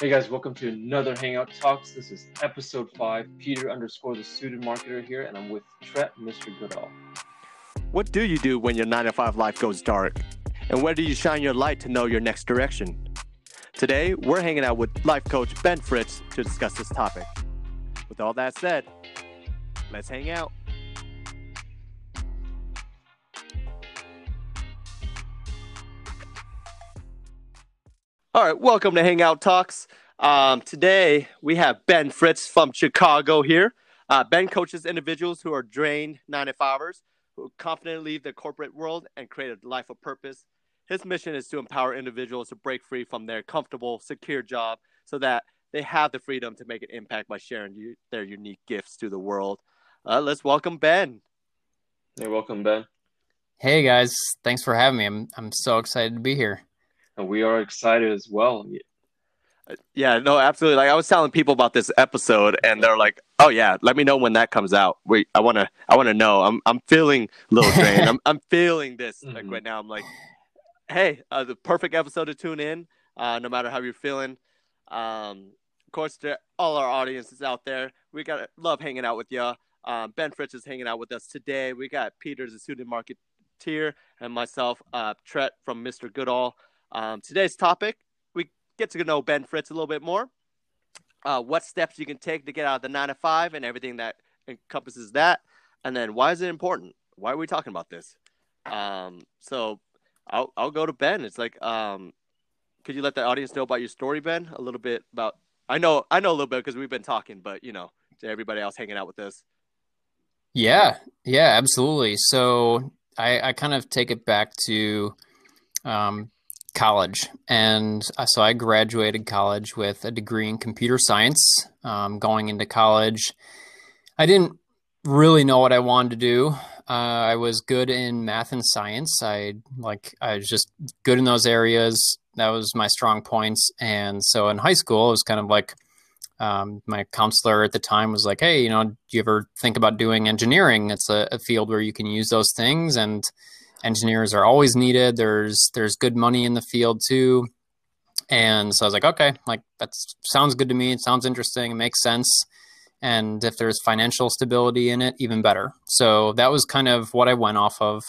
Hey guys, welcome to another Hangout Talks. This is episode five. Peter underscore the suited marketer here, and I'm with Tret, Mr. Goodall. What do you do when your 9 to 5 life goes dark? And where do you shine your light to know your next direction? Today, we're hanging out with life coach Ben Fritz to discuss this topic. With all that said, let's hang out. All right, welcome to Hangout Talks. Um, today we have Ben Fritz from Chicago here. Uh, ben coaches individuals who are drained nine to fivers, who confidently leave the corporate world and create a life of purpose. His mission is to empower individuals to break free from their comfortable, secure job so that they have the freedom to make an impact by sharing you, their unique gifts to the world. Uh, let's welcome Ben. Hey, welcome, Ben. Hey guys, thanks for having me. I'm I'm so excited to be here and we are excited as well. Yeah, no, absolutely. Like I was telling people about this episode, and they're like, "Oh yeah, let me know when that comes out." Wait, I wanna, I wanna know. I'm, I'm feeling a little drained. I'm, I'm feeling this like mm-hmm. right now. I'm like, hey, uh, the perfect episode to tune in. Uh, no matter how you're feeling. Um, of course, to all our audiences out there, we got love hanging out with you. Um, ben Fritz is hanging out with us today. We got Peter, the suited marketer, and myself, uh, Tret from Mr. Goodall. Um, today's topic, we get to know Ben Fritz a little bit more. Uh, what steps you can take to get out of the nine to five and everything that encompasses that. And then why is it important? Why are we talking about this? Um, so I'll, I'll go to Ben. It's like, um, could you let the audience know about your story, Ben? A little bit about, I know, I know a little bit because we've been talking, but you know, to everybody else hanging out with us. Yeah, yeah, absolutely. So I, I kind of take it back to um, college. And uh, so I graduated college with a degree in computer science. Um, going into college, I didn't really know what I wanted to do. Uh, I was good in math and science. I like I was just good in those areas. That was my strong points. And so in high school, it was kind of like um, my counselor at the time was like, "Hey, you know, do you ever think about doing engineering? It's a, a field where you can use those things." And engineers are always needed. There's there's good money in the field too. And so I was like, okay, like that sounds good to me. It sounds interesting. It makes sense. And if there's financial stability in it, even better. So that was kind of what I went off of.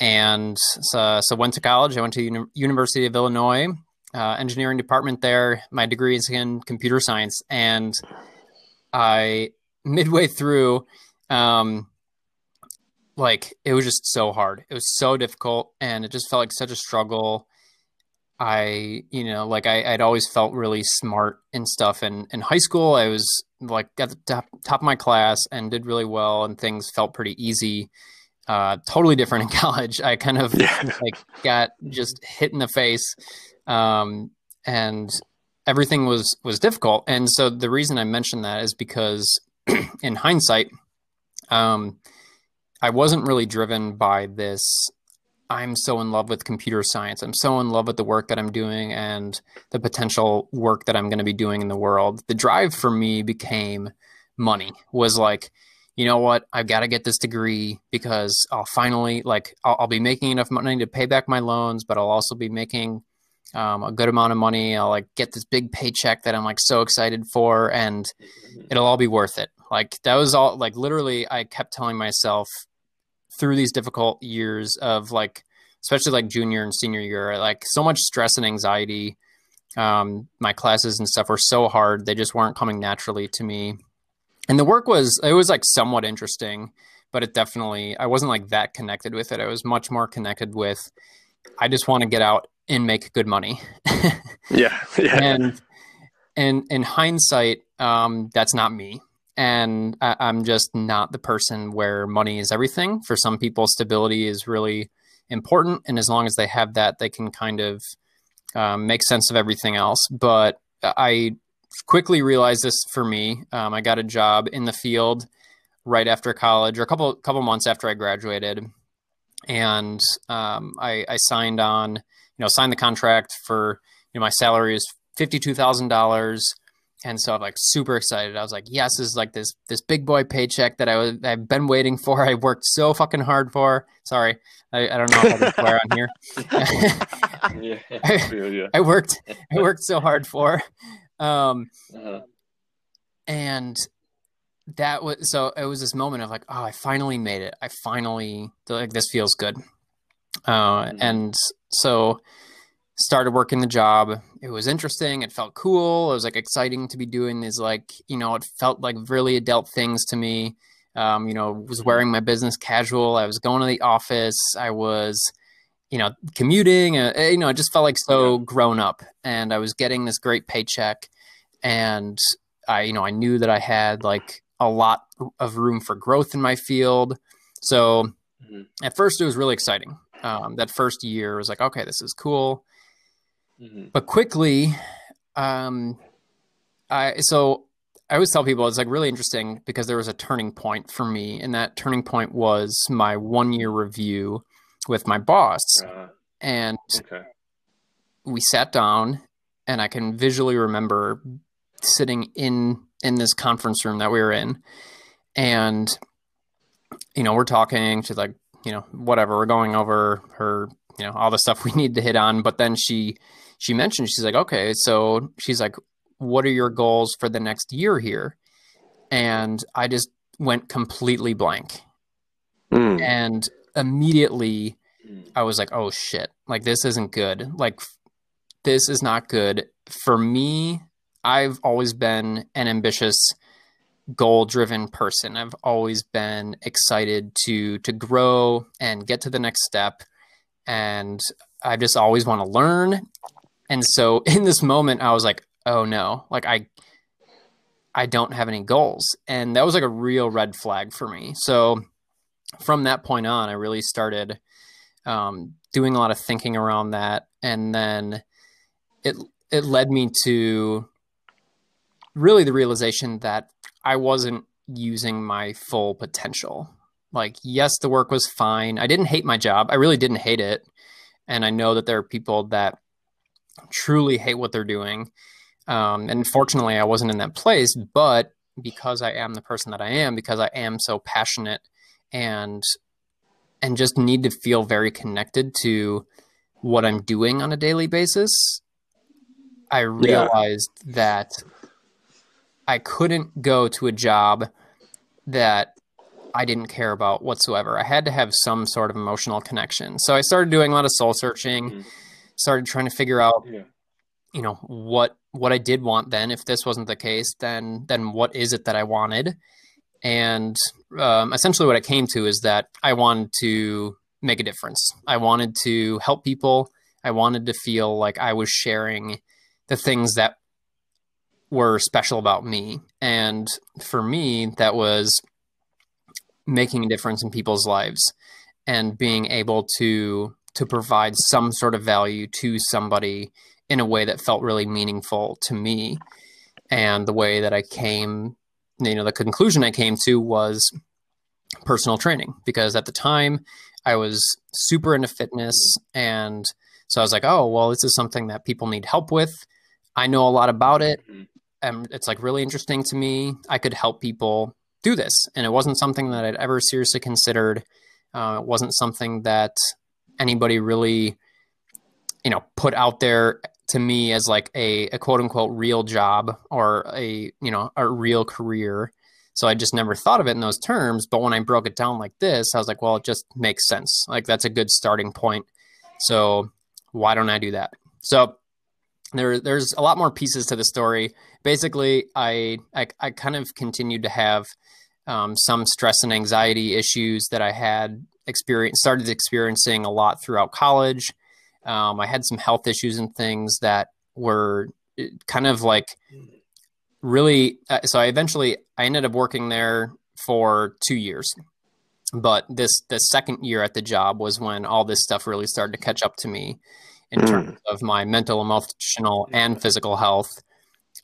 And so, so went to college. I went to Uni- University of Illinois, uh, engineering department there. My degree is in computer science. And I midway through, um, like it was just so hard. It was so difficult and it just felt like such a struggle. I, you know, like I, would always felt really smart and stuff. And in high school, I was like at the top, top of my class and did really well, and things felt pretty easy. Uh, totally different in college. I kind of yeah. like got just hit in the face, um, and everything was was difficult. And so the reason I mentioned that is because, in hindsight, um, I wasn't really driven by this. I'm so in love with computer science. I'm so in love with the work that I'm doing and the potential work that I'm going to be doing in the world. The drive for me became money, was like, you know what? I've got to get this degree because I'll finally, like, I'll, I'll, be making enough money to pay back my loans, but I'll also be making um, a good amount of money. I'll like get this big paycheck that I'm like so excited for, and it'll all be worth it. Like, that was all, like, literally, I kept telling myself, through these difficult years of like especially like junior and senior year like so much stress and anxiety. Um, my classes and stuff were so hard they just weren't coming naturally to me. And the work was it was like somewhat interesting but it definitely i wasn't like that connected with it. I was much more connected with i just want to get out and make good money. Yeah, yeah. And and in hindsight um, that's not me and I, am just not the person where money is everything. For some people, stability is really important, and as long as they have that, they can kind of um, make sense of everything else. But I quickly realized this for me. Um, I got a job in the field right after college, or a couple couple months after I graduated, and um, I, I signed on. You know, signed the contract for. You know, my salary is fifty two thousand dollars and so I'm like super excited. I was like, yes, this is like this this big boy paycheck that I was I've been waiting for. I worked so fucking hard for. Sorry, I, I don't know how can swear on here. yeah, I, I, worked I worked so hard for. um, Uh-huh. and that was so it was this moment of like oh i finally made it i finally like this feels good uh, Mhm. and so started working the job. It was interesting. It felt cool. It was like exciting to be doing these like you know it felt like really adult things to me. Um, you know was wearing my business casual. I was going to the office. I was you know commuting. Uh, you know it just felt like so grown up. And i was getting this great paycheck. And I, you know, I knew that I had like a lot of room for growth in my field. So Mhm. at first, it was really exciting. Um, that first year was like, okay, this is cool. Mhm. But quickly, um, I so I always tell people it's like really interesting because there was a turning point for me, and that turning point was my one year review with my boss, Uh, and okay. we sat down and I can visually remember sitting in in this conference room that we were in and you know we're talking she's like you know whatever we're going over her you know all the stuff we need to hit on but then she she mentioned she's like okay so she's like what are your goals for the next year here and I just went completely blank Mm. and immediately Mm. I was like, oh shit, like this isn't good. Like this is not good. For me, I've always been an ambitious, goal driven person. I've always been excited to to grow and get to the next step. And I just always want to learn. And so in this moment, I was like, oh no, like I I don't have any goals. And that was like a real red flag for me. So from that point on, I really started um, doing a lot of thinking around that, and then it it led me to really the realization that I wasn't using my full potential. Like, yes, the work was fine. I didn't hate my job. I really didn't hate it, and I know that there are people that truly hate what they're doing. Um, and fortunately, I wasn't in that place. But because I am the person that I am, because I am so passionate and and just need to feel very connected to what I'm doing on a daily basis, I realized that I couldn't go to a job that I didn't care about whatsoever. I had to have some sort of emotional connection. So I started doing a lot of soul searching, Mhm. Started trying to figure out Yeah. you know what what I did want then. If this wasn't the case then then what is it that I wanted? And um, essentially what I came to is that I wanted to make a difference. I wanted to help people. I wanted to feel like I was sharing the things that were special about me. And for me that was making a difference in people's lives and being able to to provide some sort of value to somebody in a way that felt really meaningful to me. And the way that I came, you know, the conclusion I came to was personal training because at the time I was super into fitness. And so I was like, oh, well, this is something that people need help with. I know a lot about it. Mhm. And it's like really interesting to me. I could help people do this. And it wasn't something that I'd ever seriously considered. Uh, it wasn't something that anybody really, you know, put out there to me as like a, a quote unquote real job or a you know a real career. So i just never thought of it in those terms. But when i broke it down like this i was like well it just makes sense. Like that's a good starting point. So why don't i do that? So there there's a lot more pieces to the story. Basically i i, I kind of continued to have um, some stress and anxiety issues that i had experience started experiencing a lot throughout college um, I had some health issues and things that were uh, kind of like really. Uh, so I eventually I ended up working there for two years, but this the second year at the job was when all this stuff really started to catch up to me in Mm. terms of my mental, emotional, and physical health.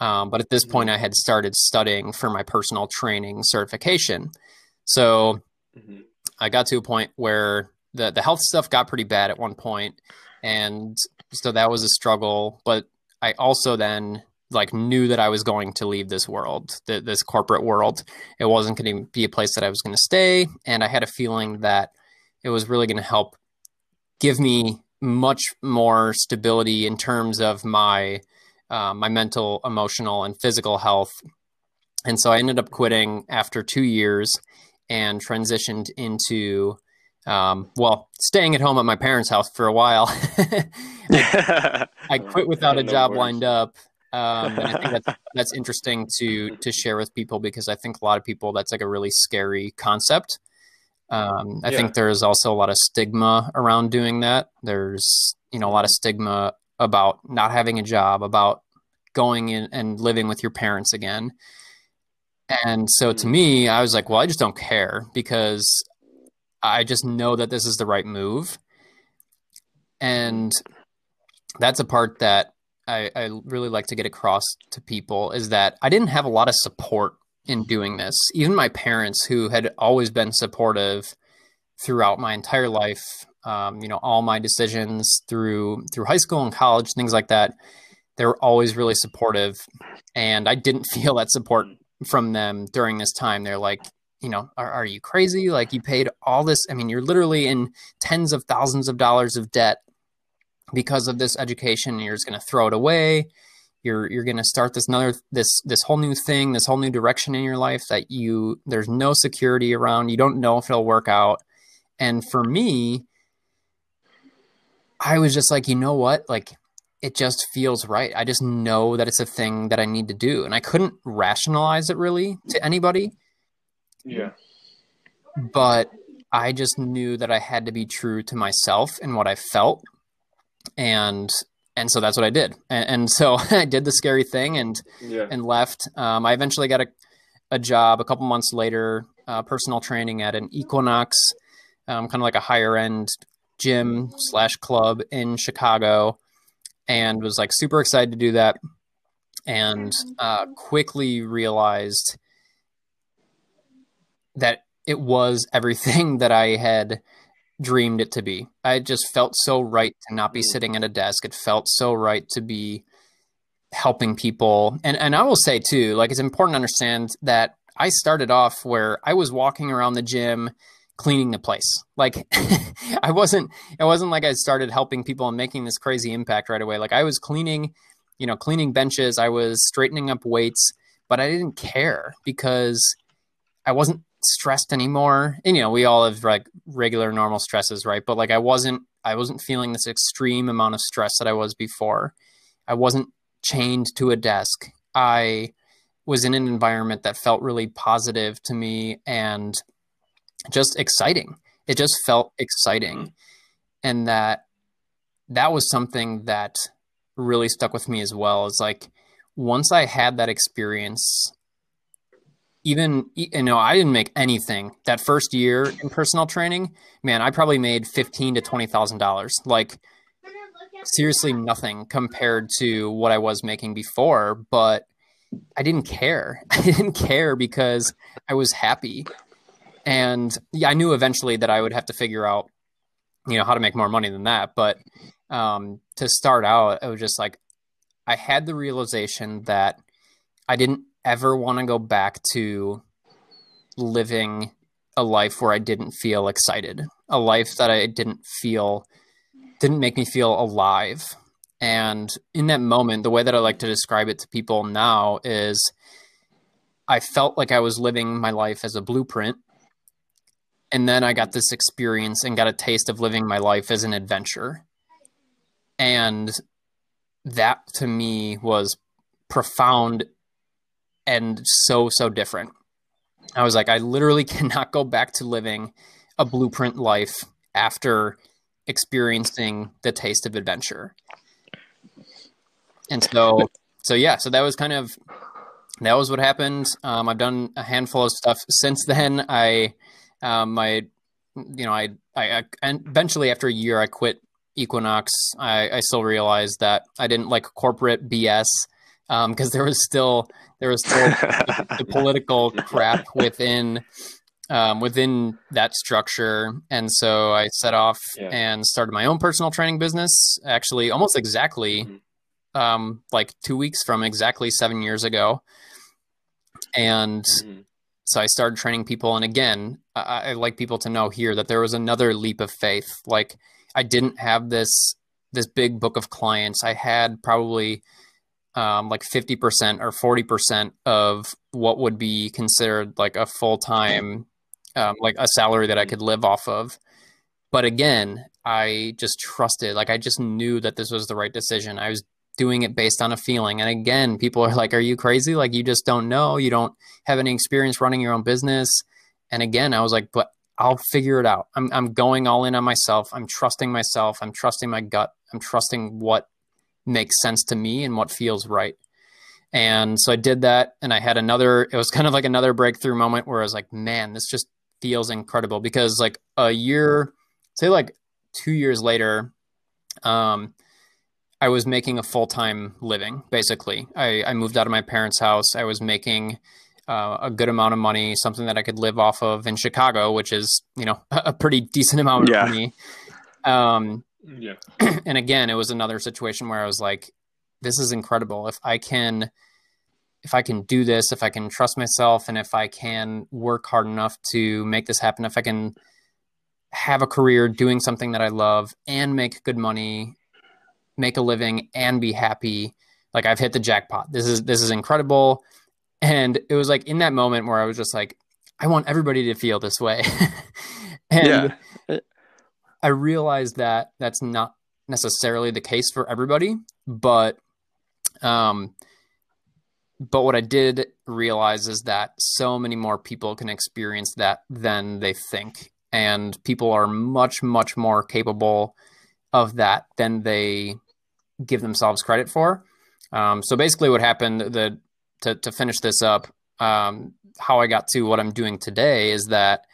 Um, but at this point, I had started studying for my personal training certification. So Mhm. I got to a point where the the health stuff got pretty bad at one point, and so that was a struggle. But I also then like knew that I was going to leave this world, th- this corporate world. It wasn't going to be a place that I was going to stay, and I had a feeling that it was really going to help give me much more stability in terms of my uh, my mental, emotional, and physical health. And so I ended up quitting after two years and transitioned into, um, well, staying at home at my parents' house for a while. I, I, quit without a job lined up. Um, and I think that's, that's interesting to to share with people because I think a lot of people that's like a really scary concept. Um, I yeah. think there's also a lot of stigma around doing that. There's you know a lot of stigma about not having a job, about going in and living with your parents again. And so to mm. me, I was like, well, I just don't care because I just know that this is the right move. And that's a part that I, I really like to get across to people is that I didn't have a lot of support in doing this. Even my parents, who had always been supportive throughout my entire life, um, you know, all my decisions through through high school and college, things like that, they were always really supportive, and I didn't feel that support from them during this time. They're like, you know, are, are you crazy? Like you paid all this. I mean, you're literally in tens of thousands of dollars of debt because of this education you're just going to throw it away you're you're going to start this another this this whole new thing this whole new direction in your life that you there's no security around you don't know if it'll work out and for me i was just like you know what like it just feels right i just know that it's a thing that i need to do and i couldn't rationalize it really to anybody yeah but i just knew that i had to be true to myself and what i felt and and so that's what I did. And, and so I did the scary thing and yeah. and left. Um, I eventually got a, a job a couple months later, uh, personal training at an Equinox, um, kind of like a higher end gym slash club in Chicago, and was like super excited to do that. And uh, quickly realized that it was everything that I had dreamed it to be. I just felt so right to not be sitting at a desk. It felt so right to be helping people. And and I will say too, like it's important to understand that I started off where I was walking around the gym cleaning the place. Like I wasn't it wasn't like I started helping people and making this crazy impact right away. Like I was cleaning, you know, cleaning benches, I was straightening up weights, but I didn't care because I wasn't stressed anymore. And you know, we all have like regular normal stresses, right? But like I wasn't I wasn't feeling this extreme amount of stress that I was before. I wasn't chained to a desk. I was in an environment that felt really positive to me and just exciting. It just felt exciting. And that that was something that really stuck with me as well. Is like once I had that experience even you know i didn't make anything that first year in personal training man i probably made 15 to 20 thousand dollars like seriously nothing compared to what i was making before but i didn't care i didn't care because i was happy and yeah i knew eventually that i would have to figure out you know how to make more money than that but um, to start out it was just like i had the realization that i didn't ever want to go back to living a life where I didn't feel excited, a life that I didn't feel didn't make me feel alive. And in that moment, the way that I like to describe it to people now is I felt like I was living my life as a blueprint. And then I got this experience and got a taste of living my life as an adventure. And that to me was profound and so so different. I was like, I literally cannot go back to living a blueprint life after experiencing the taste of adventure. And so, so yeah, so that was kind of that was what happened. Um, I've done a handful of stuff since then. I, um, my, you know, I, I, I, eventually after a year, I quit Equinox. I, I still realized that I didn't like corporate BS um because um, there was still there was still the, the, political crap within um, within that structure, and so I set off yeah. and started my own personal training business. Actually, almost exactly mm-hmm. um, like two weeks from exactly seven years ago, and. Mm-hmm. So I started training people, and again, I, I like people to know here that there was another leap of faith. Like I didn't have this this big book of clients. I had probably um, like 50% or 40% of what would be considered like a full time, um, like a salary that I could live off of. But again, I just trusted, like, I just knew that this was the right decision. I was doing it based on a feeling. And again, people are like, Are you crazy? Like, you just don't know. You don't have any experience running your own business. And again, I was like, But I'll figure it out. I'm, I'm going all in on myself. I'm trusting myself. I'm trusting my gut. I'm trusting what makes sense to me and what feels right. And so I did that. And I had another, it was kind of like another breakthrough moment where I was like, man, this just feels incredible because like a year, say like two years later, um, I was making a full time living basically. I, I moved out of my parents' house. I was making uh, a good amount of money, something that I could live off of in Chicago, which is you know a pretty decent amount yeah. of money. Um, yeah. and again, it was another situation where I was like, "This is incredible. If I can, if I can do this, if I can trust myself, and if I can work hard enough to make this happen, if I can." have a career doing something that I love and make good money, make a living and be happy. Like I've hit the jackpot. This is this is incredible. And it was like in that moment where I was just like, I want everybody to feel this way. and yeah. I realized that that's not necessarily the case for everybody, but um but what I did realize is that so many more people can experience that than they think. And people are much, much more capable of that than they give themselves credit for. Um, so basically, what happened, the to, to finish this up, um, how I got to what I'm doing today is that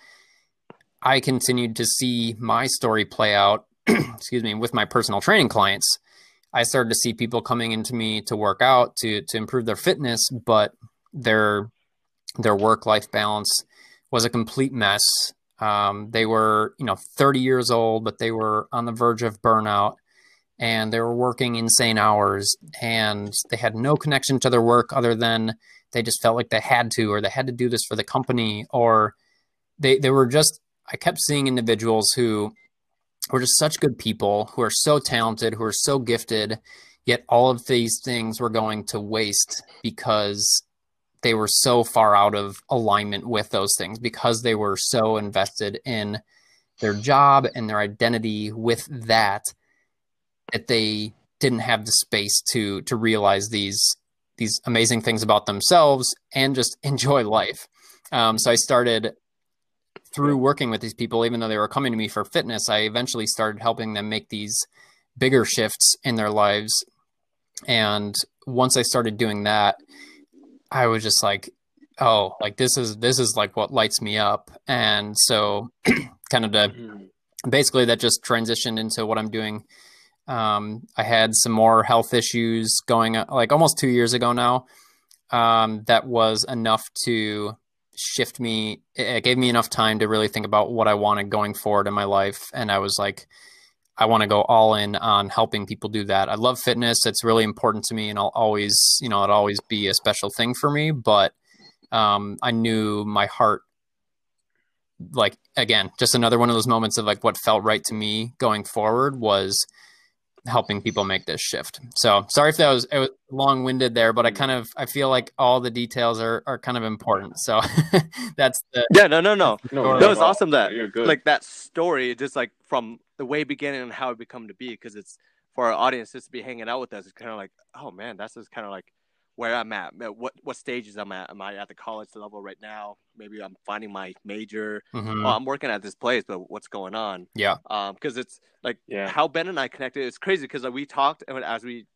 I continued to see my story play out, excuse me, with my personal training clients. I started to see people coming into me to work out to to improve their fitness, but their their work life balance was a complete mess. Um, they were, you know, 30 years old, but they were on the verge of burnout and they were working insane hours and they had no connection to their work other than they just felt like they had to or they had to do this for the company or they they were just I kept seeing individuals who were just such good people who are so talented who are so gifted yet all of these things were going to waste because they were so far out of alignment with those things because they were so invested in their job and their identity with that that they didn't have the space to to realize these these amazing things about themselves and just enjoy life. Um, so I started through working with these people, even though they were coming to me for fitness, I eventually started helping them make these bigger shifts in their lives. And once I started doing that, I was just like, oh, like this is this is like what lights me up. And so kind of to mm-hmm. basically that just transitioned into what I'm doing um, I had some more health issues going like almost two years ago now. Um, that was enough to shift me. It gave me enough time to really think about what I wanted going forward in my life. And I was like, I want to go all in on helping people do that. I love fitness. It's really important to me and I'll always, you know, it'll always be a special thing for me. But um, I knew my heart like again just another one of those moments of like what felt right to me going forward was helping people make this shift. So sorry if that was, it was long winded there, but I mm. kind of I feel like all the details are are kind of important. So that's the yeah no no no no that was awesome that you're good like that story just like from the way beginning and how it become to be because it's for our audience just to be hanging out with us. It's kind of like oh man that's just kind of like where I'm at, what what stages I'm at. Am I at the college level right now? Maybe I'm finding my major. Mm-hmm. Oh, I'm working at this place, but what's going on? Yeah. Um, because it's like yeah. how Ben and I connected. It's crazy because like, we talked and as we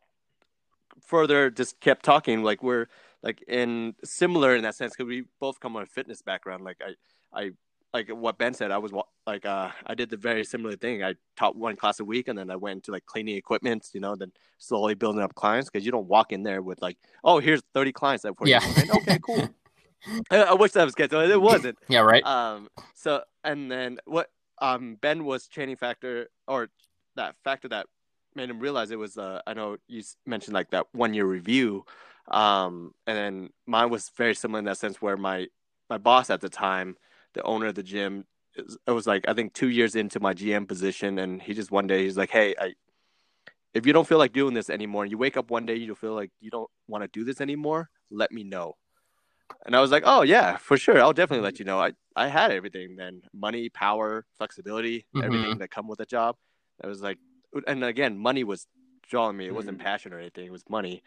further just kept talking, like we're like in similar in that sense because we both come from a fitness background. Like I I like what Ben said, I was like, uh, I did the very similar thing. I taught one class a week, and then I went into like cleaning equipment, you know, then slowly building up clients because you don't walk in there with like, oh, here's thirty clients that for yeah. okay, cool. I, I, wish that was good. So it wasn't. yeah, right. Um. So and then what? Um. Ben was training factor or that factor that made him realize it was. Uh. I know you mentioned like that one year review. Um. And then mine was very similar in that sense where my my boss at the time the owner of the gym. It was like I think two years into my GM position, and he just one day he's like, "Hey, I if you don't feel like doing this anymore, and you wake up one day you feel like you don't want to do this anymore, let me know. And I was like, oh yeah, for sure, I'll definitely let you know. I I had everything then, money, power, flexibility, Mhm. everything that come with a job. I was like, and again, money was drawing me. It wasn't Mhm. passion or anything. It was money.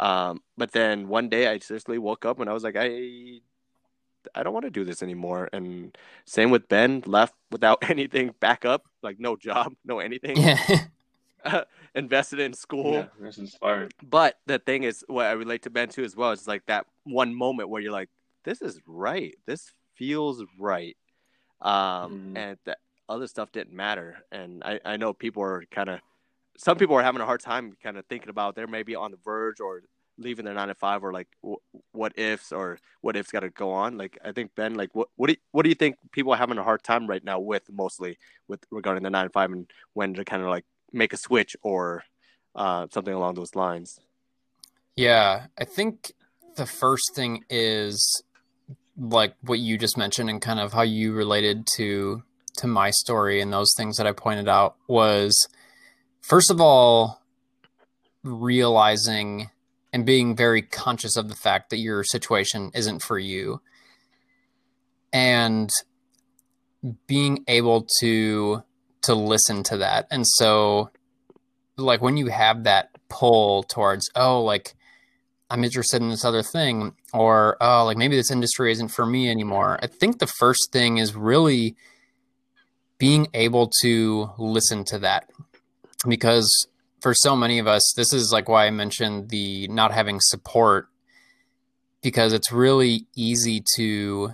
Um, but then one day I seriously woke up and I was like, I I don't want to do this anymore. And same with Ben, left without anything back up, like no job, no anything. Yeah. Invested in school. Yeah, that's inspiring. But the thing is, what I relate to Ben too as well is like that one moment where you're like, "This is right. This feels right," um, Mhm. and that other stuff didn't matter. And I, I know people are kind of, some people are having a hard time kind of thinking about they're maybe on the verge or leaving their nine to five or like what ifs or what ifs got to go on. Like I think Ben, like what what do you, what do you think people are having a hard time right now with mostly with regarding the nine to five and when to kind of like make a switch or uh, something along those lines. Yeah, I think the first thing is like what you just mentioned and kind of how you related to to my story and those things that I pointed out was first of all realizing and being very conscious of the fact that your situation isn't for you and being able to to listen to that. And so like when you have that pull towards oh like i'm interested in this other thing or oh like maybe this industry isn't for me anymore i think the first thing is really being able to listen to that because for so many of us this is like why i mentioned the not having support because it's really easy to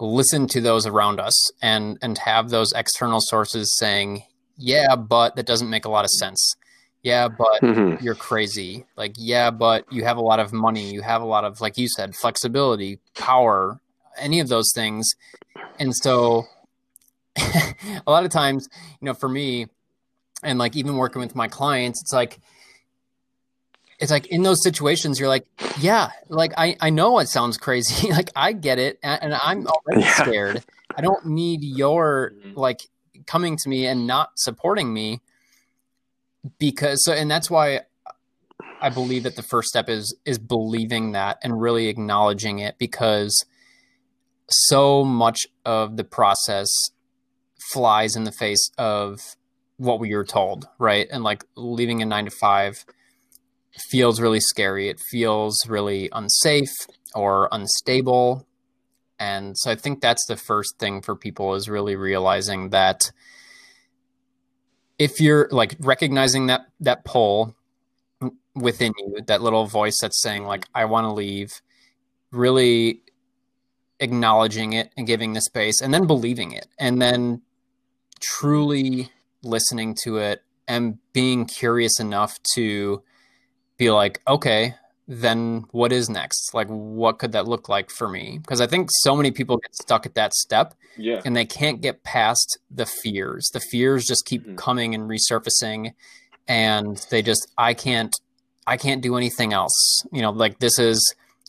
listen to those around us and and have those external sources saying yeah but that doesn't make a lot of sense yeah but mm-hmm. you're crazy. Like, yeah, but you have a lot of money. You have a lot of, like you said, flexibility, power, any of those things. And so, a lot of times, you know, for me, and like even working with my clients, it's like, it's like in those situations, you're like, yeah, like I, I know it sounds crazy. like I get it. And, and I'm already Yeah. scared. I don't need your Mhm. like coming to me and not supporting me because so and that's why I believe that the first step is is believing that and really acknowledging it because so much of the process flies in the face of what we were told, right? And like leaving a 9 to 5 feels really scary. It feels really unsafe or unstable. And so I think that's the first thing for people is really realizing that if you're like recognizing that that pull within you that little voice that's saying like i want to leave really acknowledging it and giving the space and then believing it and then truly listening to it and being curious enough to be like okay then what is next like what could that look like for me because i think so many people get stuck at that step Yeah. and they can't get past the fears. The fears just keep Mhm. coming and resurfacing and they just I can't I can't do anything else. You know, like this is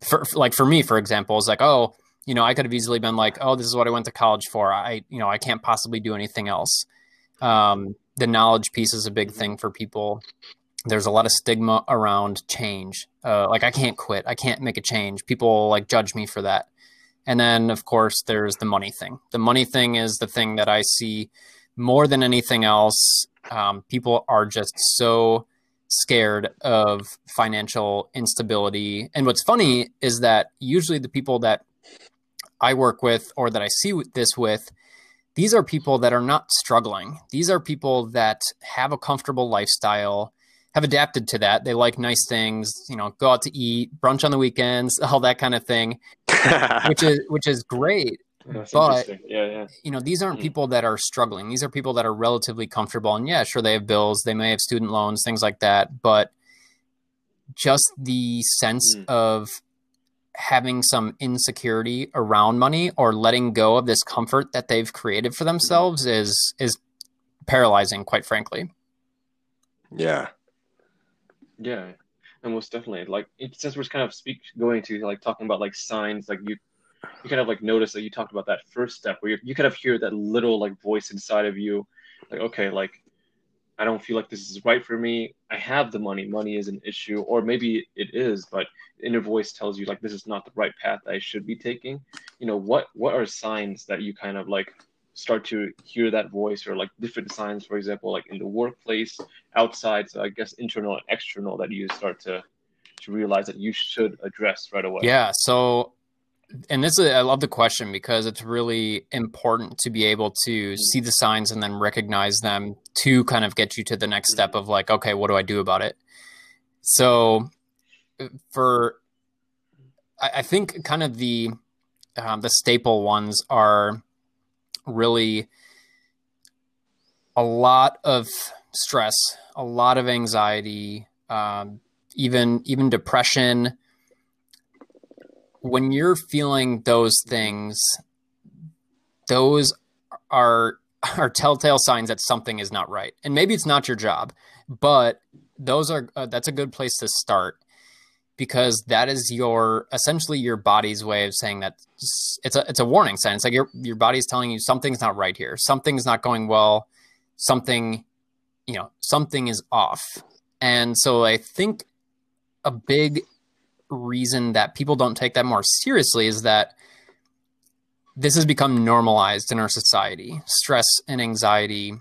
for like for me for example, it's like, oh, you know, I could have easily been like, oh, this is what I went to college for. I you know, I can't possibly do anything else. Um the knowledge piece is a big thing for people. There's a lot of stigma around change. Uh, like I can't quit. I can't make a change. People like judge me for that. And then, of course, there's the money thing. The money thing is the thing that I see more than anything else. Um, people are just so scared of financial instability. And what's funny is that usually the people that I work with or that I see this with, these are people that are not struggling. These are people that have a comfortable lifestyle, have adapted to that. They like nice things, you know, go out to eat, brunch on the weekends, all that kind of thing which is which is great. That's But- Yeah, yeah. You know, these aren't Mhm. people that are struggling. These are people that are relatively comfortable. And yeah, sure, they have bills, they may have student loans, things like that. But just the sense Mm. of having some insecurity around money or letting go of this comfort that they've created for themselves mm-hmm. is is paralyzing, quite frankly. yeah. Yeah, and most definitely. Like since we're kind of speak going to like talking about like signs, like you, you kind of like notice that you talked about that first step where you you kind of hear that little like voice inside of you, like okay, like I don't feel like this is right for me. I have the money. Money is an issue, or maybe it is, but inner voice tells you like this is not the right path I should be taking. You know, what what are signs that you kind of like start to hear that voice, or like different signs, for example, like in the workplace, outside, so I guess internal and external, that you start to to realize that you should address right away. Yeah. So and this is I love the question because it's really important to be able to see the signs and then recognize them to kind of get you to the next step of like, okay, what do I do about it? So for I, I think kind of the um, the staple ones are really a lot of stress, a lot of anxiety, um, even even depression when you're feeling those things, those are are telltale signs that something is not right. And maybe it's not your job, but those are uh, that's a good place to start because that is your essentially your body's way of saying that it's a it's a warning sign. It's like your your body's telling you something's not right here. Something's not going well. Something, you know, something is off. And so I think a big reason that people don't take that more seriously is that this has become normalized in our society. Stress and anxiety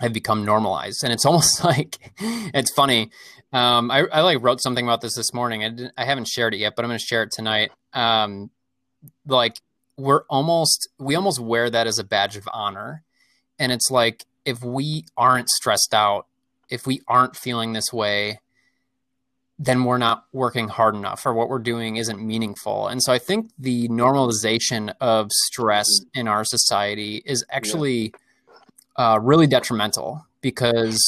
have become normalized, and it's almost like it's funny. Um, I, I, like wrote something about this this morning. I, I haven't shared it yet, but I'm going to share it tonight. Um, like we're almost we almost wear that as a badge of honor, and it's like if we aren't stressed out, if we aren't feeling this way, then we're not working hard enough or what we're doing isn't meaningful. And so I think the normalization of stress mm-hmm. in our society is actually yeah. uh, really detrimental because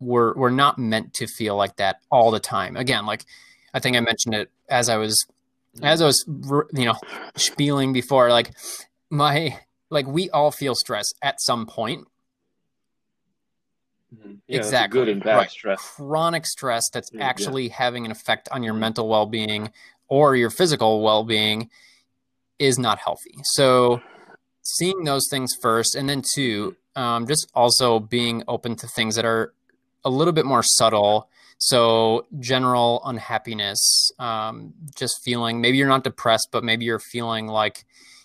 we're we're not meant to feel like that all the time. Again, like I think I mentioned it as I was as I was you know spieling before like my like we all feel stress at some point Mm-hmm. Yeah, exactly. Good and bad right. stress. Chronic stress that's yeah, actually yeah. having an effect on your mental well being or your physical well being is not healthy. So, seeing those things first, and then two, um, just also being open to things that are a little bit more subtle. So, general unhappiness, um, just feeling maybe you're not depressed, but maybe you're feeling like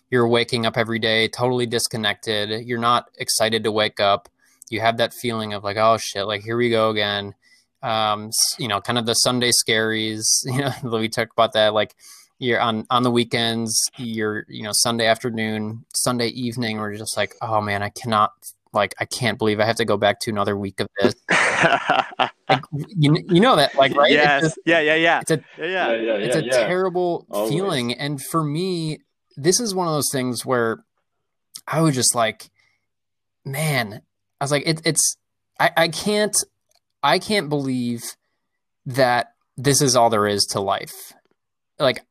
you're waking up every day totally disconnected. You're not excited to wake up you have that feeling of like, oh shit, like here we go again. Um, you know, kind of the Sunday scaries. You know, we talked about that. Like you're on on the weekends, you're you know Sunday afternoon, Sunday evening, we're just like, oh man, I cannot like I can't believe I have to go back to another week of this. like, you, you know that like right? Yes. It's yeah, yeah, yeah. It's a yeah, yeah, yeah it's a yeah. terrible Always. feeling, and for me, this is one of those things where I was just like, man, I was like, it, it's I, I can't I can't believe that this is all there is to life. Like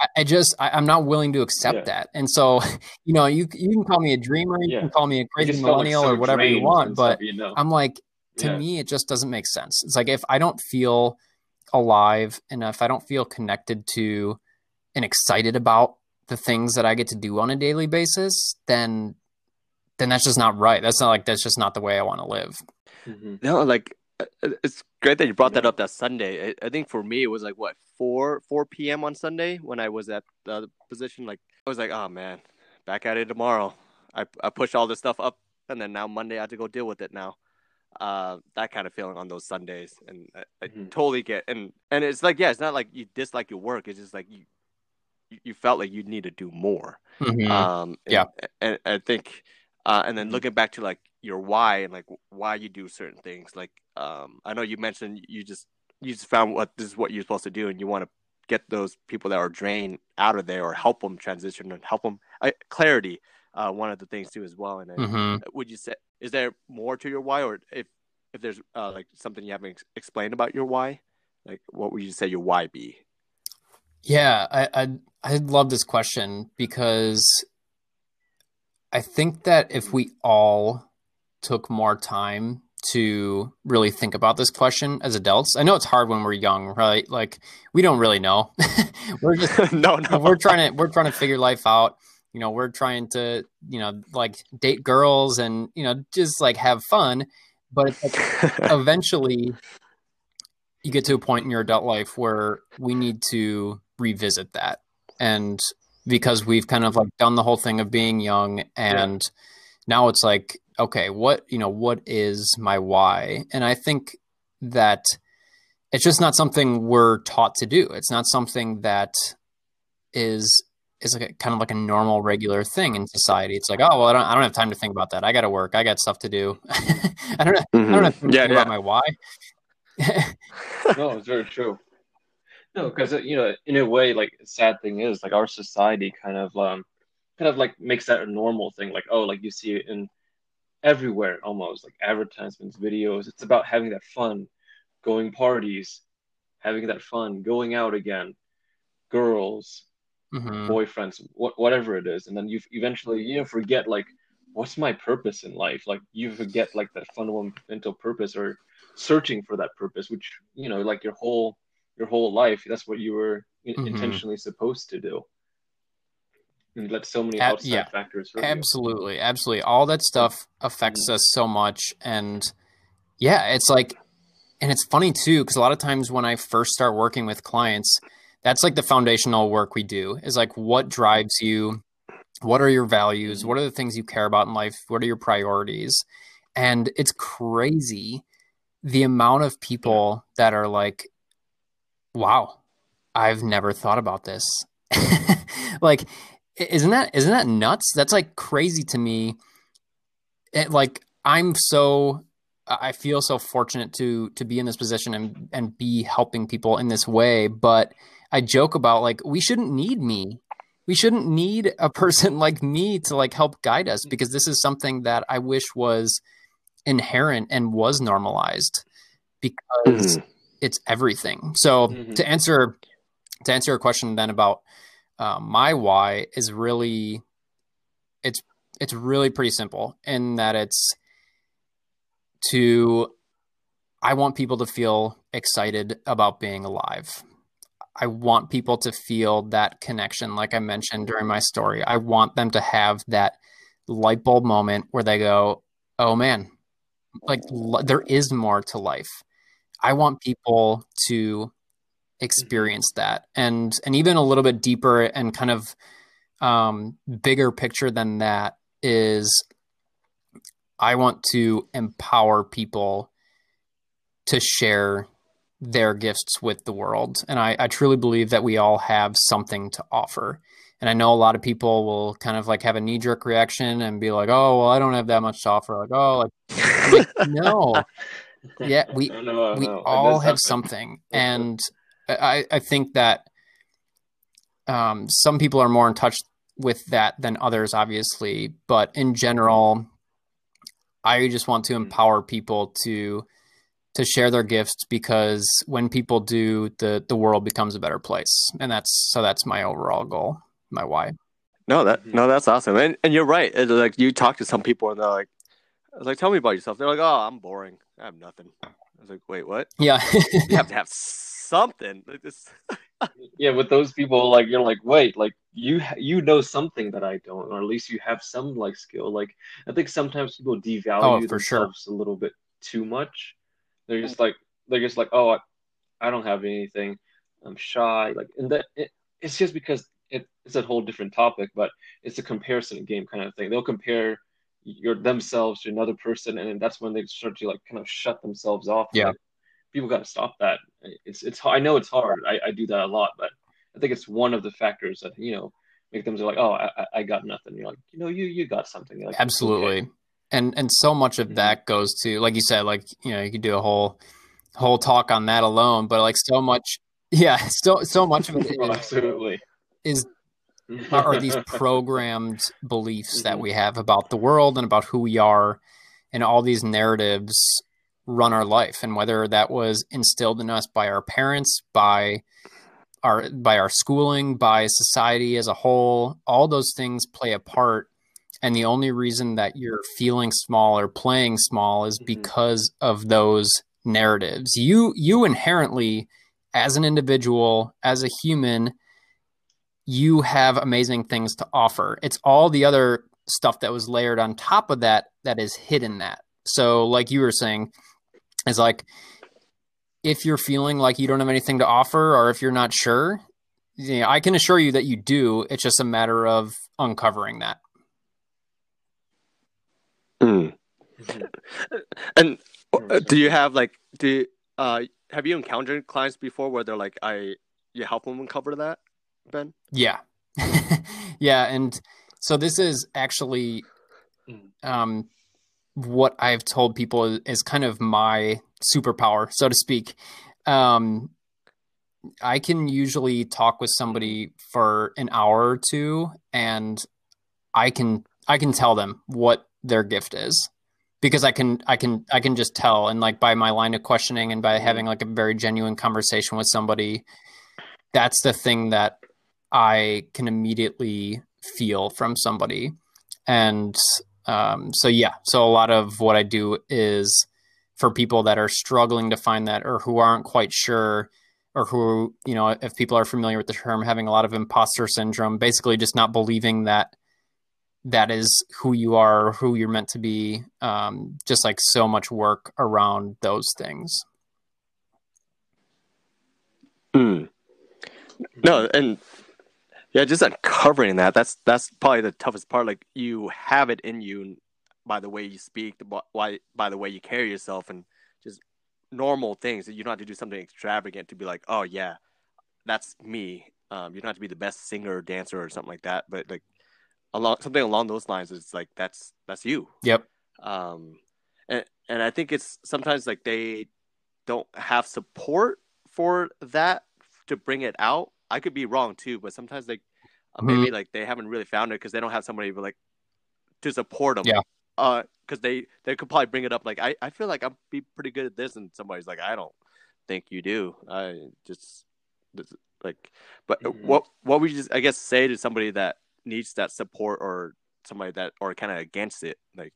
I, I just I, am not willing to accept yeah. that. And so, you know, you you can call me a dreamer, you yeah. can call me a crazy millennial like so or whatever you want, but you know? I'm like, to yeah. me, it just doesn't make sense. It's like if I don't feel alive and if I don't feel connected to and excited about the things that I get to do on a daily basis, then then that's just not right. That's not like that's just not the way I want to live. Mm-hmm. No, like uh, uh, it's great that you brought that up that Sunday. I, I, think for me it was like what four four p.m. on Sunday when I was at the position. Like I was like, oh man, back at it tomorrow. I I push all this stuff up, and then now Monday I have to go deal with it now. Uh, that kind of feeling on those Sundays, and I, I mm-hmm. totally get. And and it's like yeah, it's not like you dislike your work. It's just like you you felt like you need to do more. Mm-hmm. Um, and, yeah, and, and I think uh, and then mm-hmm. looking back to like your why and like why you do certain things. Like um, I know you mentioned you just you just found what this is what you're supposed to do, and you want to get those people that are drained out of there or help them transition and help them uh, clarity. Uh, one of the things too as well. And mm-hmm. would you say is there more to your why, or if if there's uh, like something you haven't ex- explained about your why, like what would you say your why be? Yeah, I I I love this question because I think that if we all took more time to really think about this question as adults. I know it's hard when we're young, right? Like we don't really know. we're just no, no. We're trying to we're trying to figure life out. You know, we're trying to, you know, like date girls and, you know, just like have fun. but like, eventually you get to a point in your adult life where we need to revisit that and because we've kind of like done the whole thing of being young and yeah. now it's like okay what you know what is my why? And i think that it's just not something we're taught to do. It's not something that is is like a, kind of like a normal regular thing in society. It's like oh well i don't, I don't have time to think about that. I gotta work. I got stuff to do. I don't know mm-hmm. i don't have to yeah, think yeah. about my why. No it's very true no, because uh, you know, in a way, like sad thing is, like our society kind of, um, kind of like makes that a normal thing. Like, oh, like you see it in everywhere almost, like advertisements, videos. It's about having that fun, going parties, having that fun, going out again, girls, mm-hmm. boyfriends, wh- whatever it is, and then you eventually you know forget like what's my purpose in life. Like you forget like that fundamental purpose or searching for that purpose, which you know, like your whole your whole life. That's what you were mm-hmm. intentionally supposed to do. And let so many outside yeah, factors. Absolutely, you. absolutely. All that stuff affects mm-hmm. us so much, and yeah, it's like, and it's funny too because a lot of times when I first start working with clients, that's like the foundational work we do is like what drives you, what are your values, mm-hmm. what are the things you care about in life, what are your priorities, and it's crazy the amount of people that are like wow, I've never thought about this. like, isn't that isn't that nuts? That's like crazy to me. It, like, I'm so I feel so fortunate to to be in this position and and be helping people in this way. But I joke about like we shouldn't need me. We shouldn't need a person like me to like help guide us because this is something that I wish was inherent and was normalized because mm-hmm it's everything. So mm-hmm. to answer to answer your question then about uh, my why is really it's it's really pretty simple in that it's to I want people to feel excited about being alive. I want people to feel that connection, like I mentioned during my story. I want them to have that light bulb moment where they go, "Oh man, like l- there is more to life." I want people to experience that and and even a little bit deeper and kind of um, bigger picture than that is I want to empower people to share their gifts with the world. And I, I truly believe that we all have something to offer. And I know a lot of people will kind of like have a knee jerk reaction and be like, oh, well, I don't have that much to offer. Like, oh, like, like no, yeah, we know, we all have something, and I I think that um, some people are more in touch with that than others, obviously, but in general, I just want to hmm. empower people to to share their gifts because when people do, the the world becomes a better place, and that's so that's my overall goal, my why. No, that mm-hmm. no, that's awesome, and and you're right. It's like you talk to some people and they're like, I was like, tell me about yourself. They're like, oh, I'm boring. I have nothing. I was like, wait, what? Yeah. you have to have something. Like this. yeah, with those people, like you're like, wait, like you you know something that I don't, or at least you have some like skill. Like I think sometimes people devalue oh, for themselves sure. a little bit too much. They're just mm. like they're just like, oh, I, I don't have anything. I'm shy. Like, and that it, it's just because it, it's a whole different topic, but it's a comparison game kind of thing. They'll compare your themselves to another person, and that's when they start to like kind of shut themselves off. Yeah, like, people got to stop that. It's it's I know it's hard. I, I do that a lot, but I think it's one of the factors that you know make them like, oh, I, I got nothing. You're like, you know, you you got something. like, Absolutely, okay. and and so much of mm-hmm. that goes to like you said, like you know, you could do a whole whole talk on that alone, but like so much, yeah, so so much of it is, absolutely is are these programmed beliefs that mm-hmm. we have about the world and about who we are and all these narratives run our life and whether that was instilled in us by our parents by our by our schooling by society as a whole all those things play a part and the only reason that you're feeling small or playing small is mm-hmm. because of those narratives you you inherently as an individual as a human you have amazing things to offer. It's all the other stuff that was layered on top of that that is hidden that. So, like you were saying, is like if you're feeling like you don't have anything to offer or if you're not sure, you know, I can assure you that you do. It's just a matter of uncovering that. Mm. And uh, do you have like do you, uh have you encountered clients before where they're like I you help them uncover that, Ben? Yeah. yeah, and so this is actually um what I've told people is, kind of my superpower, so to speak. Um I can usually talk with somebody for an hour or two and I can I can tell them what their gift is because I can I can I can just tell and like by my line of questioning and by having like a very genuine conversation with somebody that's the thing that I can immediately feel from somebody and um, so yeah so a lot of what I do is for people that are struggling to find that or who aren't quite sure or who you know if people are familiar with the term having a lot of imposter syndrome basically just not believing that that is who you are, who you're meant to be. Um, just like so much work around those things. Mm. No, and yeah, just uncovering that. That's that's probably the toughest part. Like you have it in you by the way you speak, by by the way you carry yourself, and just normal things that you don't have to do something extravagant to be like, oh yeah, that's me. Um, you don't have to be the best singer or dancer or something like that, but like along something along those lines it's like that's that's you yep um and and i think it's sometimes like they don't have support for that to bring it out i could be wrong too but sometimes like uh, mm-hmm. maybe like they haven't really found it because they don't have somebody like to support them yeah uh because they they could probably bring it up like i i feel like i'm be pretty good at this and somebody's like i don't think you do i just like but mm-hmm. what what would you just i guess say to somebody that needs that support or somebody that or kind of against it like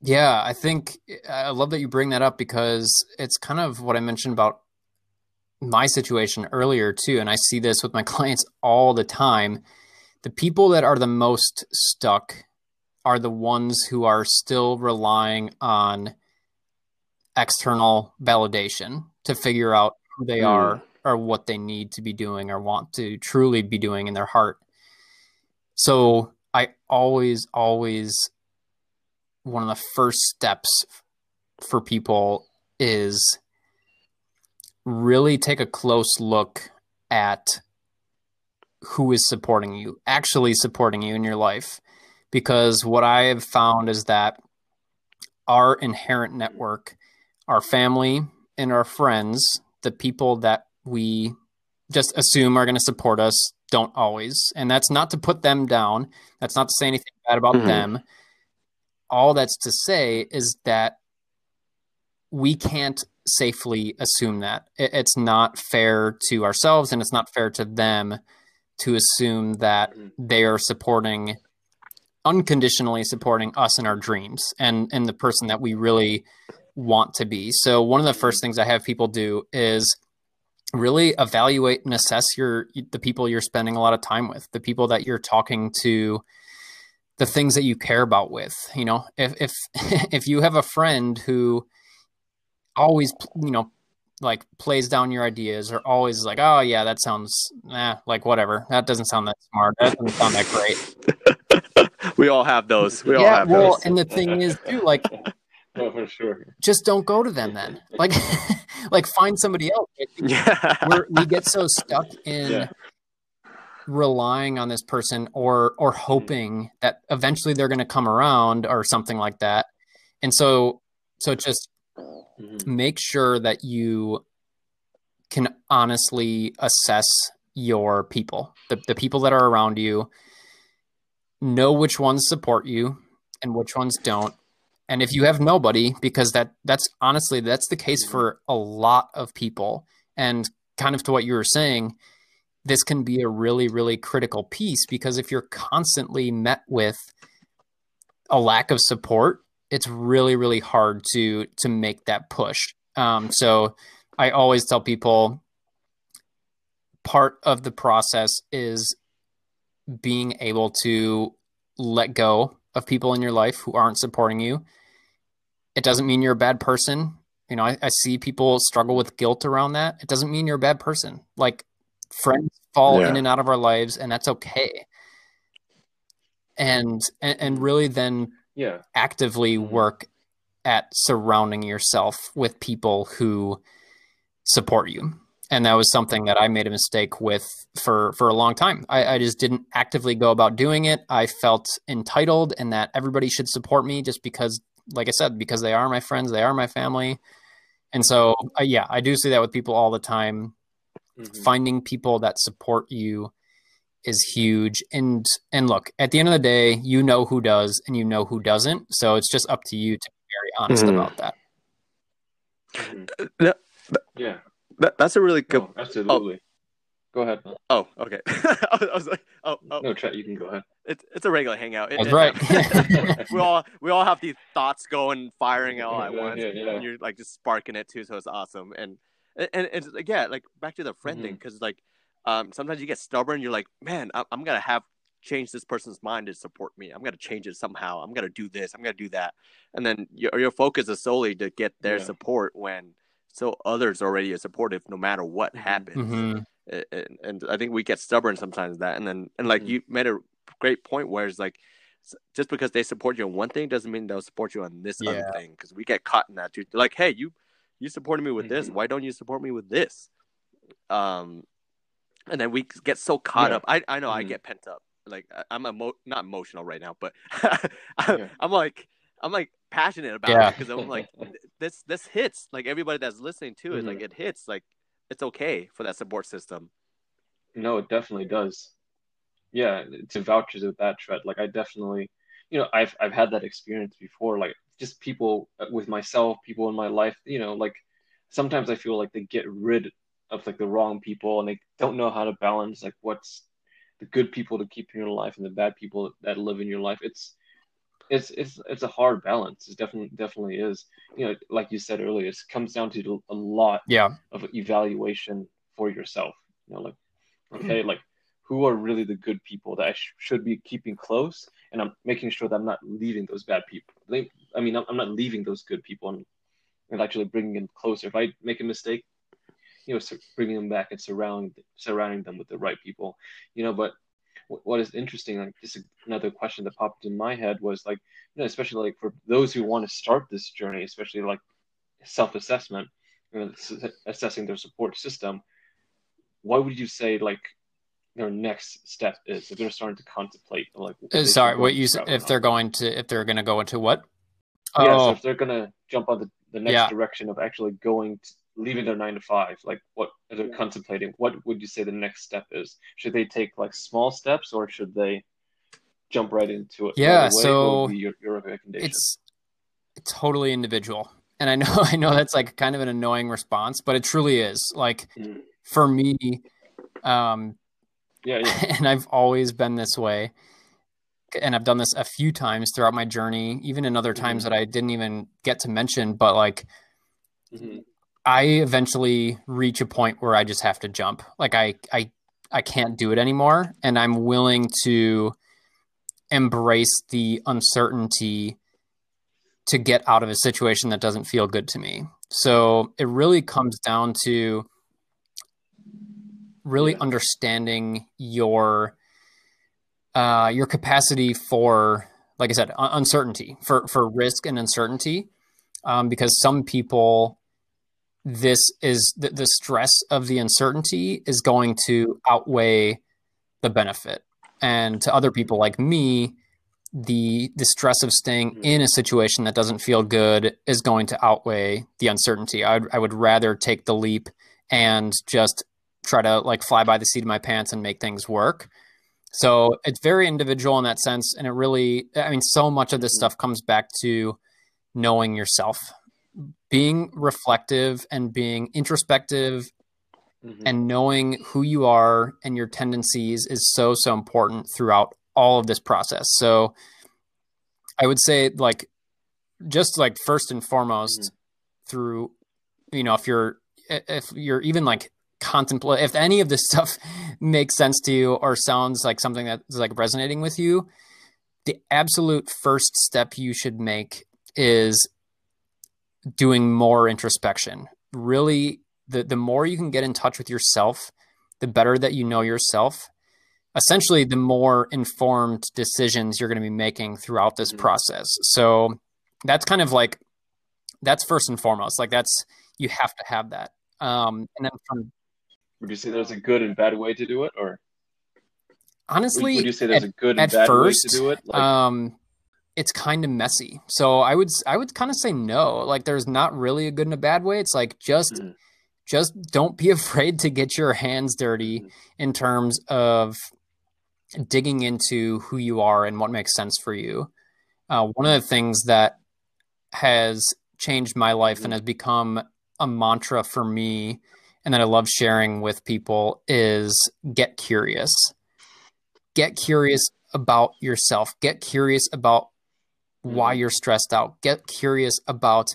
yeah i think i love that you bring that up because it's kind of what i mentioned about my situation earlier too and i see this with my clients all the time the people that are the most stuck are the ones who are still relying on external validation to figure out who they mm. are or what they need to be doing or want to truly be doing in their heart so I always, always, one of the first steps for people is really take a close look at who is supporting you, actually supporting you in your life. Because what I have found is that our inherent network, our family and our friends, the people that we just assume are going to support us don't always. And that's not to put them down. That's not to say anything bad about mm-hmm. them. All that's to say is that we can't safely assume that. It's not fair to ourselves and it's not fair to them to assume that mm-hmm. they are supporting unconditionally supporting us in our dreams and and the person that we really want to be. So one of the first things I have people do is really evaluate and assess your the people you're spending a lot of time with the people that you're talking to the things that you care about with you know if if if you have a friend who always you know like plays down your ideas or always like oh yeah that sounds eh, like whatever that doesn't sound that smart that doesn't sound that great we all have those we yeah, all have well those. and the thing is too like oh, for sure just don't go to them then like like find somebody else. Yeah. We're, we get so stuck in yeah. relying on this person or or hoping that eventually they're going to come around or something like that. And so so just mm-hmm. make sure that you can honestly assess your people, the, the people that are around you, know which ones support you and which ones don't, and if you have nobody because that that's honestly that's the case for a lot of people. And kind of to what you were saying this can be a really really critical piece because if you're constantly met with a lack of support it's really really hard to to make that push um, so i always tell people part of the process is being able to let go of people in your life who aren't supporting you It doesn't mean you're a bad person. You know, I, I see people struggle with guilt around that. It doesn't mean you're a bad person. Like friends fall Yeah. in and out of our lives, and that's okay. And and, and really then Yeah. actively Mhm. work at surrounding yourself with people who support you and that was something that i made a mistake with for for a long time I, I just didn't actively go about doing it i felt entitled and that everybody should support me just because like i said because they are my friends they are my family and so uh, yeah i do see that with people all the time Mhm. finding people that support you is huge and and look at the end of the day you know who does and you know who doesn't so it's just up to you to be very honest Mhm. about that Mhm. Yeah. Yeah. That, that's a really good. No, absolutely. Go ahead. man. Oh, okay. I was like, oh, oh, No, Chet, you can go ahead. it's it's a regular hangout. It- That's it right. happens. we all we all have these thoughts going firing all at once, yeah, yeah. and you're like just sparking it too. So it's awesome. And and, and it's like yeah, like back to the friend thing Mm-hmm. because like um sometimes you get stubborn. You're like, man, I'm, I'm gonna have change this person's mind to support me. I'm gonna change it somehow. I'm gonna do this. I'm gonna do that. And then your your focus is solely to get their Yeah. support when so others already are supportive no matter what Mhm. happens Mhm. and, and I think we get stubborn sometimes that and then and like Mhm. you made a great point where it's like just because they support you on one thing doesn't mean they'll support you on this other thing because we get caught in that too like hey you you supported me with this Mhm. why don't you support me with this um and then we get so caught Yeah. up I I know I Mhm. get pent up like I- I'm emo- not emotional right now but Yeah. I'm like I'm like passionate about Yeah. it because I'm like this this hits like everybody that's listening to it like Mhm. it hits like it's okay for that support system No, it definitely does. Yeah, to vouchers with that Tret, like I definitely, you know, I've I've had that experience before. Like just people uh, with myself, people in my life, you know, like sometimes I feel like they get rid of like the wrong people and they don't know how to balance like what's the good people to keep in your life and the bad people that live in your life. It's it's it's it's a hard balance. It definitely definitely is. You know, like you said earlier, it comes down to a lot yeah of evaluation for yourself. You know, like, okay, like who are really the good people that I sh- should be keeping close, and I'm making sure that I'm not leaving those bad people. I mean, I'm, I'm not leaving those good people and, and actually bringing them closer. If I make a mistake, you know, bringing them back and surrounding surrounding them with the right people. You know, but what is interesting, like just another question that popped in my head was like, you know, especially like for those who want to start this journey, especially like self-assessment, you know, assessing their support system. What would you say like their next step is if they're starting to contemplate like Uh, sorry what you said if they're going to if they're going to go into what yeah, so oh if they're gonna jump on the, the next Yeah. direction of actually going to, leaving their nine to five, like what if they're contemplating, what would you say the next step is? Should they take like small steps or should they jump right into it? Yeah, away? so what would be your, your recommendation? it's totally individual and i know i know that's like kind of an annoying response but it truly is like Mhm. for me um yeah, yeah. and i've always been this way and i've done this a few times throughout my journey even in other times Mhm. that i didn't even get to mention but like Mhm. I eventually reach a point where I just have to jump. Like I I I can't do it anymore and I'm willing to embrace the uncertainty to get out of a situation that doesn't feel good to me. So it really comes down to really understanding your uh your capacity for like I said un- uncertainty for for risk and uncertainty um because some people this is the, the stress of the uncertainty is going to outweigh the benefit and to other people like me the the stress of staying Mhm. in a situation that doesn't feel good is going to outweigh the uncertainty I would, I would rather take the leap and just try to like fly by the seat of my pants and make things work so it's very individual in that sense and it really i mean so much of this Mhm. stuff comes back to knowing yourself being reflective and being introspective Mhm. and knowing who you are and your tendencies is so so important throughout all of this process so i would say like just like first and foremost through you know if you're if you're even like contemplate if any of this stuff makes sense to you or sounds like something that's like resonating with you the absolute first step you should make is doing more introspection. Really, the, the more you can get in touch with yourself, the better that you know yourself. Essentially, the more informed decisions you're going to be making throughout this mm-hmm. process. So that's kind of like that's first and foremost. Like that's you have to have that. Um, and then from would you say there's a good and bad way to do it, or honestly, would you say there's at, a good and bad first, way to do it? Like... Um, it's kind of messy. So I would I would kind of say no. Like there's not really a good and a bad way. It's like just mm. just don't be afraid to get your hands dirty mm. in terms of digging into who you are and what makes sense for you. Uh, one of the things that has changed my life mm. and has become a mantra for me and that I love sharing with people is get curious. Get curious about yourself. Get curious about why mm-hmm. you're stressed out. Get curious about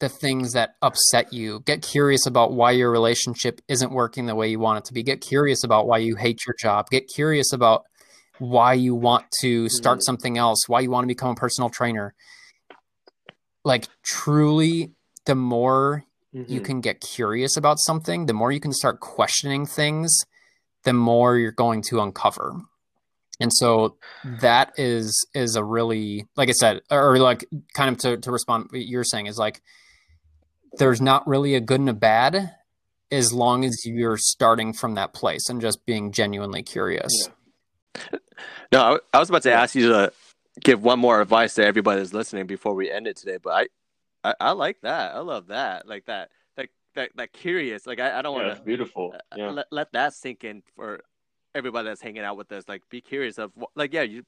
the things that upset you. Get curious about why your relationship isn't working the way you want it to be. Get curious about why you hate your job. Get curious about why you want to start mm-hmm. something else, why you want to become a personal trainer. Like, truly, the more mm-hmm. you can get curious about something, the more you can start questioning things, the more you're going to uncover and so that is is a really like i said or like kind of to, to respond what you're saying is like there's not really a good and a bad as long as you're starting from that place and just being genuinely curious. Yeah. no i was about to ask you to give one more advice to everybody that's listening before we end it today but i i, I like that. I love that. Like that that that, that curious. Like i, I don't want to beautiful. uh, yeah. let, let that sink in for everybody that's hanging out with us, like, be curious of, like, yeah, you,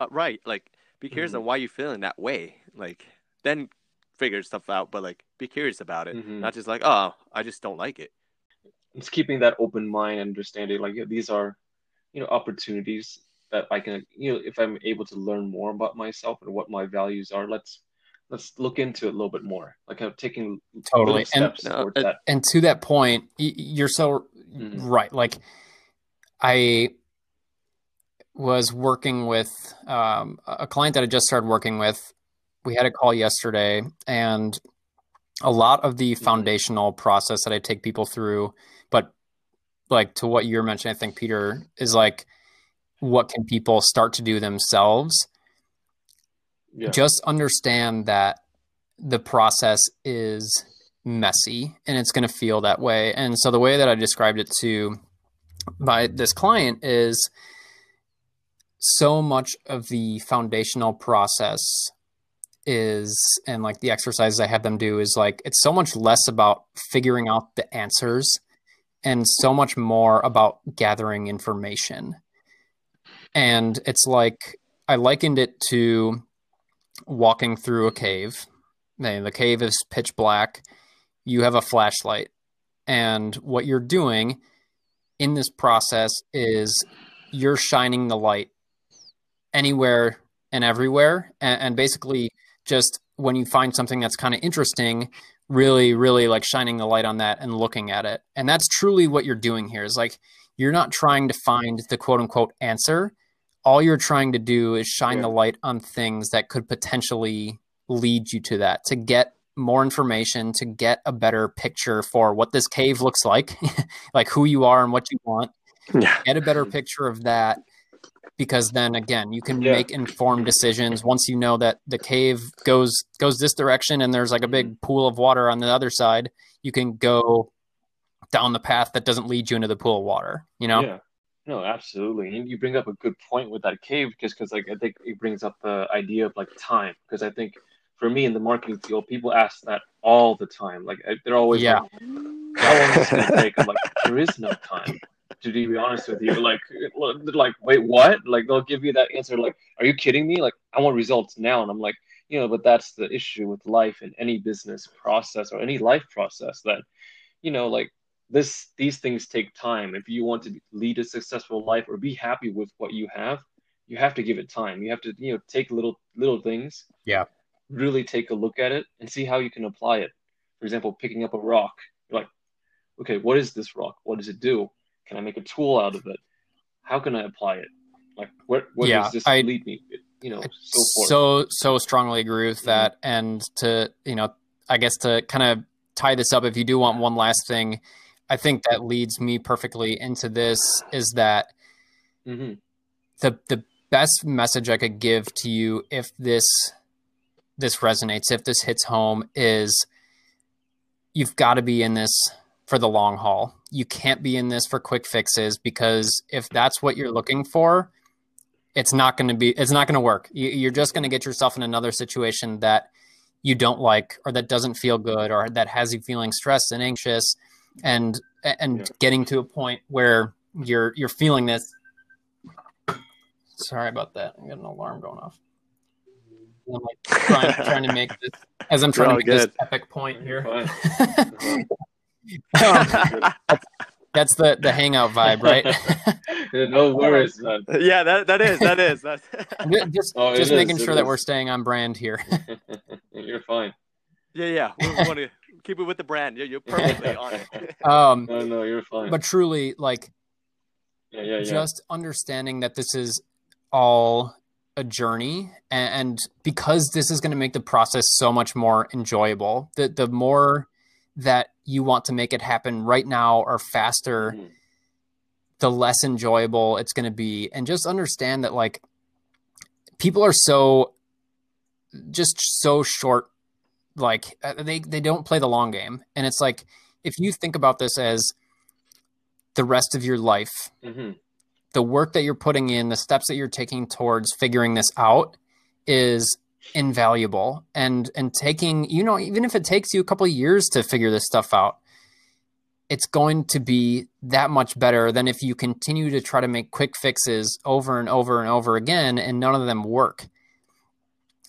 uh, right, like, be curious mm-hmm. of why you feeling that way, like, then figure stuff out, but like, be curious about it, mm-hmm. not just like, oh, I just don't like it. It's keeping that open mind, and understanding, like, yeah, these are, you know, opportunities that I can, you know, if I'm able to learn more about myself and what my values are, let's let's look into it a little bit more like i'm taking totally and, uh, and to that point you're so mm-hmm. right like I was working with um, a client that I just started working with. We had a call yesterday, and a lot of the mm-hmm. foundational process that I take people through, but like to what you're mentioning, I think Peter is like, what can people start to do themselves? Yeah. Just understand that the process is messy and it's going to feel that way. And so the way that I described it to by this client is so much of the foundational process is and like the exercises I have them do is like it's so much less about figuring out the answers and so much more about gathering information. And it's like I likened it to walking through a cave. The cave is pitch black. You have a flashlight. And what you're doing in this process is you're shining the light anywhere and everywhere. And, and basically just when you find something that's kind of interesting really really like shining the light on that and looking at it. And that's truly what you're doing here is like you're not trying to find the quote unquote answer. All you're trying to do is shine yeah. the light on things that could potentially lead you to that to get more information to get a better picture for what this cave looks like, like who you are and what you want. Yeah. Get a better picture of that because then again, you can yeah. make informed decisions once you know that the cave goes goes this direction and there's like a big mm-hmm. pool of water on the other side, you can go down the path that doesn't lead you into the pool of water, you know? Yeah. No, absolutely. And you bring up a good point with that cave just cuz like I think it brings up the idea of like time because I think for me in the marketing field, people ask that all the time. Like they're always yeah. like, "How long is it take?" I'm like, "There is no time." To be honest with you, like, like, wait, what? Like, they'll give you that answer. Like, are you kidding me? Like, I want results now, and I'm like, you know, but that's the issue with life and any business process or any life process that, you know, like this, these things take time. If you want to lead a successful life or be happy with what you have, you have to give it time. You have to, you know, take little little things. Yeah really take a look at it and see how you can apply it. For example, picking up a rock, you're like, okay, what is this rock? What does it do? Can I make a tool out of it? How can I apply it? Like, where, where yeah, does this I, lead me? You know, so forth. So so strongly agree with that. Mm-hmm. And to you know, I guess to kind of tie this up, if you do want one last thing, I think that leads me perfectly into this is that hmm the the best message I could give to you if this this resonates, if this hits home, is you've got to be in this for the long haul. You can't be in this for quick fixes because if that's what you're looking for, it's not going to be it's not going to work. You, you're just going to get yourself in another situation that you don't like or that doesn't feel good or that has you feeling stressed and anxious and and Yeah. getting to a point where you're you're feeling this sorry about that i got an alarm going off i'm like trying, trying to make this as i'm trying to make this epic point here Um, that's the the hangout vibe right no worries, man. yeah, that that is that is that's just Oh, just is, making it sure that is. we're staying on brand here You're fine. yeah yeah. We want to keep it with the brand. You're, you're perfectly on it. um No, no, you're fine. but truly like yeah, yeah, yeah. just understanding that this is all a journey and, because this is going to make the process so much more enjoyable the the more that you want to make it happen right now or faster Mhm. the less enjoyable it's going to be and just understand that like people are so just so short like uh, they they don't play the long game and it's like if you think about this as the rest of your life Mhm. The work that you're putting in, the steps that you're taking towards figuring this out is invaluable. And and taking, you know, even if it takes you a couple of years to figure this stuff out, it's going to be that much better than if you continue to try to make quick fixes over and over and over again and none of them work.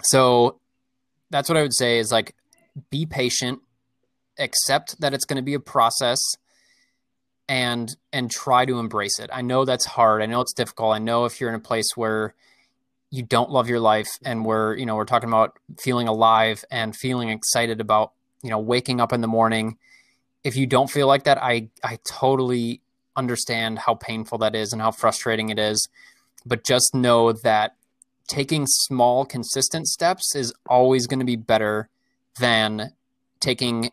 So that's what I would say is like be patient, accept that it's going to be a process and and try to embrace it. I know that's hard. I know it's difficult. I know if you're in a place where you don't love your life and we're, you know, we're talking about feeling alive and feeling excited about, you know, waking up in the morning. If you don't feel like that, I I totally understand how painful that is and how frustrating it is. But just know that taking small consistent steps is always going to be better than taking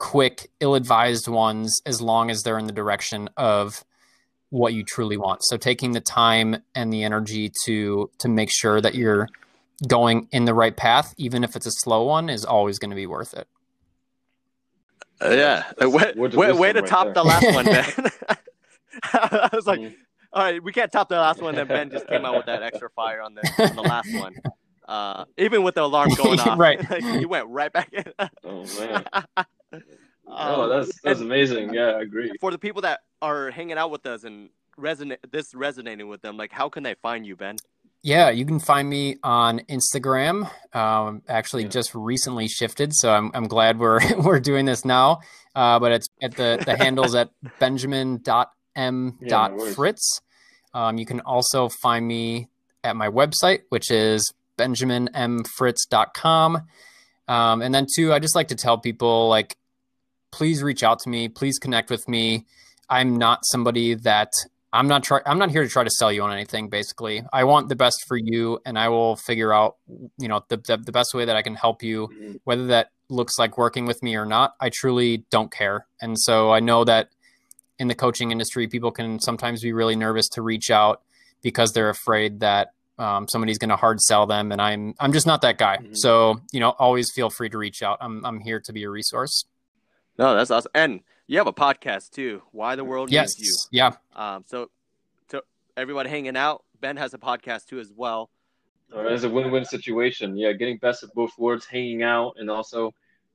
quick, ill advised ones as long as they're in the direction of what you truly want. So taking the time and the energy to to make sure that you're going in the right path, even if it's a slow one, is always going to be worth it. Uh, yeah, That's way, way, way to right top there. the last one, Ben. I was like, Mhm. all right, we can't top the last one. Then Ben just came out with that extra fire on the on the last one. Uh, even with the alarm going off, Right. like, you went right back in. Oh man. Um, oh, that's that's amazing. Yeah, I agree. for the people that are hanging out with us and resonate this resonating with them, like how can they find you, Ben? Yeah, you can find me on Instagram. Um, actually, Yeah. just recently shifted, so I'm I'm glad we're we're doing this now. Uh, but it's at the the handles at benjamin.m.fritz. Yeah, no worries. um, you can also find me at my website, which is benjaminmfritz.com. Um, and then two, I just like to tell people like, please reach out to me, please connect with me. I'm not somebody that I'm not try I'm not here to try to sell you on anything basically. I want the best for you and I will figure out you know the the, the best way that I can help you Mhm. whether that looks like working with me or not. I truly don't care. And so I know that in the coaching industry people can sometimes be really nervous to reach out because they're afraid that um, somebody's going to hard sell them and I'm I'm just not that guy. Mhm. So, you know, always feel free to reach out. I'm I'm here to be a resource. No, that's awesome. And you have a podcast too. Why the world Yes. needs you. Yeah. Um, so to everybody hanging out, Ben has a podcast too as well. Uh, It's a win-win situation. Yeah, getting best of both worlds, hanging out, and also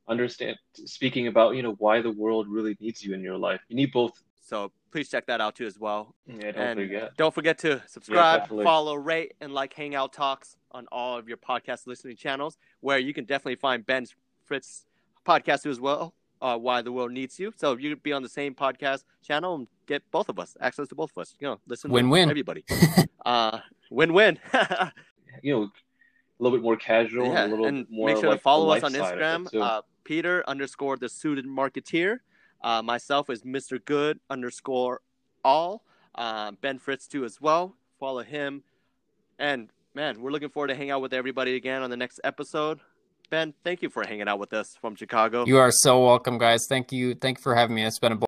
understand speaking about you know why the world really needs you in your life. You need both. So please check that out too as well. Yeah, don't And forget. don't forget to subscribe, definitely. follow, rate, and like Hangout Talks on all of your podcast listening channels, where you can definitely find Ben's Fritz podcast too as well. Uh, why the world needs you. So you could be on the same podcast channel and get both of us access to both of us. You know, listen Win-win. everybody. uh, win-win. You know, a little bit more casual, yeah, a little and more make sure like to follow us on life side of it, Instagram. Uh, Peter underscore the suited marketer. Uh, myself is Mr. Good underscore all. Uh, ben Fritz too as well. Follow him. And man, we're looking forward to hang out with everybody again on the next episode. Ben, thank you for hanging out with us from Chicago. You are so welcome, guys. Thank you. Thank you for having me. It's been a.